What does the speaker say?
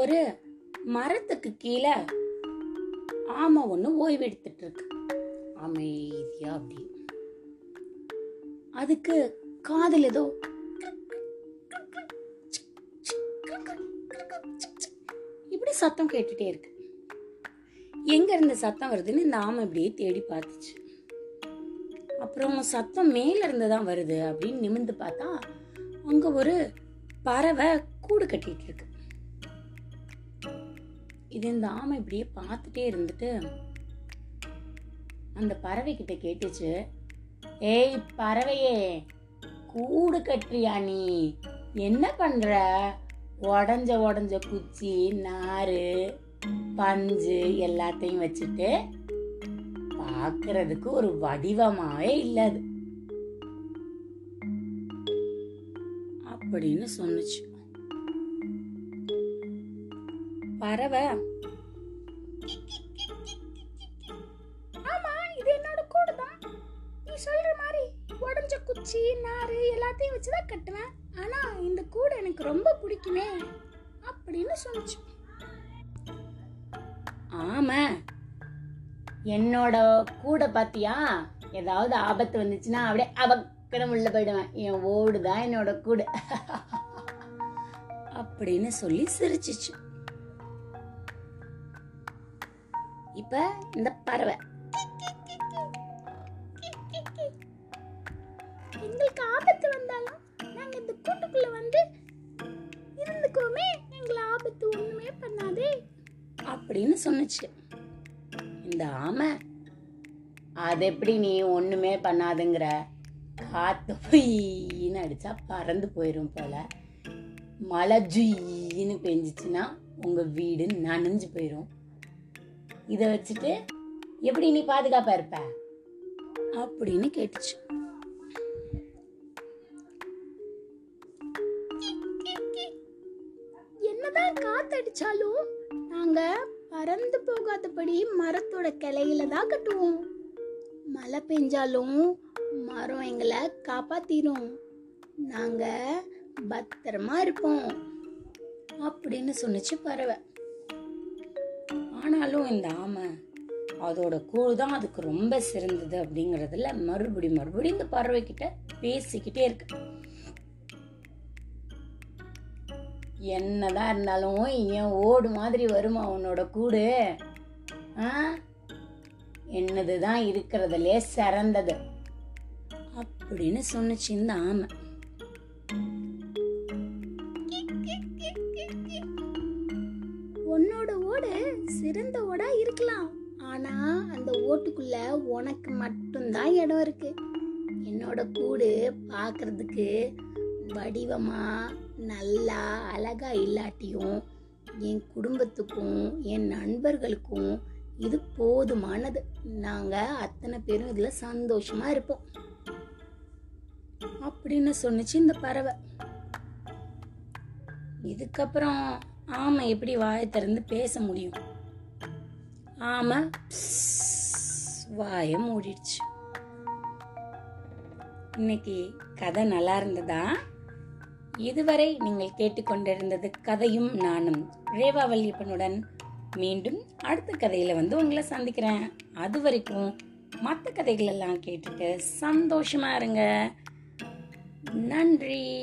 ஒரு மரத்துக்கு கீழே ஆமை ஒன்று ஓய்வு எடுத்துட்டு இருக்கு அமைதியா அப்படி. அதுக்கு காதில் ஏதோ இப்படி சத்தம் கேட்டுட்டே இருக்கு. எங்க இருந்த சத்தம் வருதுன்னு இந்த ஆமை இப்படியே தேடி பார்த்துச்சு. அப்புறம் சத்தம் மேல இருந்து தான் வருது அப்படின்னு நிமிர்ந்து பார்த்தா அங்க ஒரு பறவை கூடு கட்டிட்டு இருக்கு. இது இந்த ஆமை இப்படியே பார்த்துட்டே இருந்துட்டு அந்த பறவை கேட்டுச்சு ஏய் பறவையே கூடு கட்டுறியா நீ? என்ன பண்ற? உடஞ்ச உடஞ்ச குச்சி நார் பஞ்சு எல்லாத்தையும் வச்சுட்டு பார்க்கிறதுக்கு ஒரு வடிவமாவே இல்லை அது. அப்படின்னு சொன்னுச்சு. பறவை. ஆமா இது என்னோட கூடு தான் நீ சொல்ற மாதிரி உடஞ்ச குச்சி நாறு எல்லாத்தையும் வச்சுதான் கட்டுவேன். ஆனா இந்த கூடு எனக்கு ரொம்ப பிடிக்குமே அப்படின்னு சொல்லுச்சு. ஆமா. என்னோட கூட பாத்தியா? ஏதாவது ஆபத்து வந்துச்சுன்னா அப்படியே அவக்கடம் உள்ள போயிடுவேன். என் ஓடு தான் என்னோட கூடு. அப்படின்னு சொல்லி சிரிச்சிச்சு. இப்ப இந்த பறவை. எங்களுக்கு ஆபத்து வந்தாலும் நாங்க இந்த கூட்டுக்குள்ள வந்து இருந்துக்கோமே எங்களை ஆபத்து ஒண்ணுமே பண்ணாதே. அப்படின்னு சொன்னுச்சு. இந்த ஆமை அது எப்படி நீ ஒண்ணுமே பண்ணாதுங்கிற? காத்து பொய்ன்னு அடிச்சா பறந்து போயிரும் போல. மழை ஜுயின்னு பெஞ்சிச்சுன்னா உங்க வீடு நனைஞ்சு போயிரும். இதை வச்சுட்டு எப்படி நீ பாதுகாப்பா இருப்ப? அப்படின்னு கேட்டுச்சு. என்னதான் காத்தடிச்சாலும் நாங்க பறந்து போகாதபடி மரத்தோட கிளையில தான் கட்டுவோம். மழை பெஞ்சாலும் மரம் எங்களை காப்பாத்திரும். நாங்க பத்திரமா இருப்போம். அப்படின்னு சொன்னிச்சு பறவை. ஆனாலும் இந்த ஆமை அதோட கூழ் தான் அதுக்கு ரொம்ப சிறந்தது அப்படிங்கறதுல மறுபடி மறுபடி இந்த பறவை கிட்ட பேசிக்கிட்டே இருக்கு. என்னதான் இருந்தாலும் என் ஓடு மாதிரி வருமா உன்னோட கூடு? ஆ? என்னதுதான் இருக்கிறதுலே சிறந்தது. அப்படின்னு சொன்னுச்சு இந்த ஆமை. ஓடு சிறந்த ஓடா இருக்கலாம். ஆனா அந்த ஓட்டுக்குள்ள உனக்கு மட்டும்தான் இடம் இருக்கு. என்னோட கூடு பார்க்கறதுக்கு வடிவமா நல்லா அழகா இல்லாட்டியும் என் குடும்பத்துக்கும் என் நண்பர்களுக்கும் இது போதுமானது. நாங்க அத்தனை பேரும் இதுல சந்தோஷமா இருப்போம். அப்படின்னு சொன்னுச்சு இந்த பறவை. இதுக்கப்புறம் ஆமை எப்படி வாயை திறந்து பேச முடியும்? ஆமை வாயை மூடிடுச்சு. இன்னைக்கு கதை நல்லா இருந்ததா? இதுவரை நீங்கள் கேட்டுக்கொண்டிருந்தது கதையும் நானும் ரேவா வல்லியப்பனுடன் மீண்டும் அடுத்த கதையில வந்து உங்களை சந்திக்கிறேன். அது வரைக்கும் மற்ற கதைகள் எல்லாம் கேட்டுட்டு சந்தோஷமா இருங்க. நன்றி.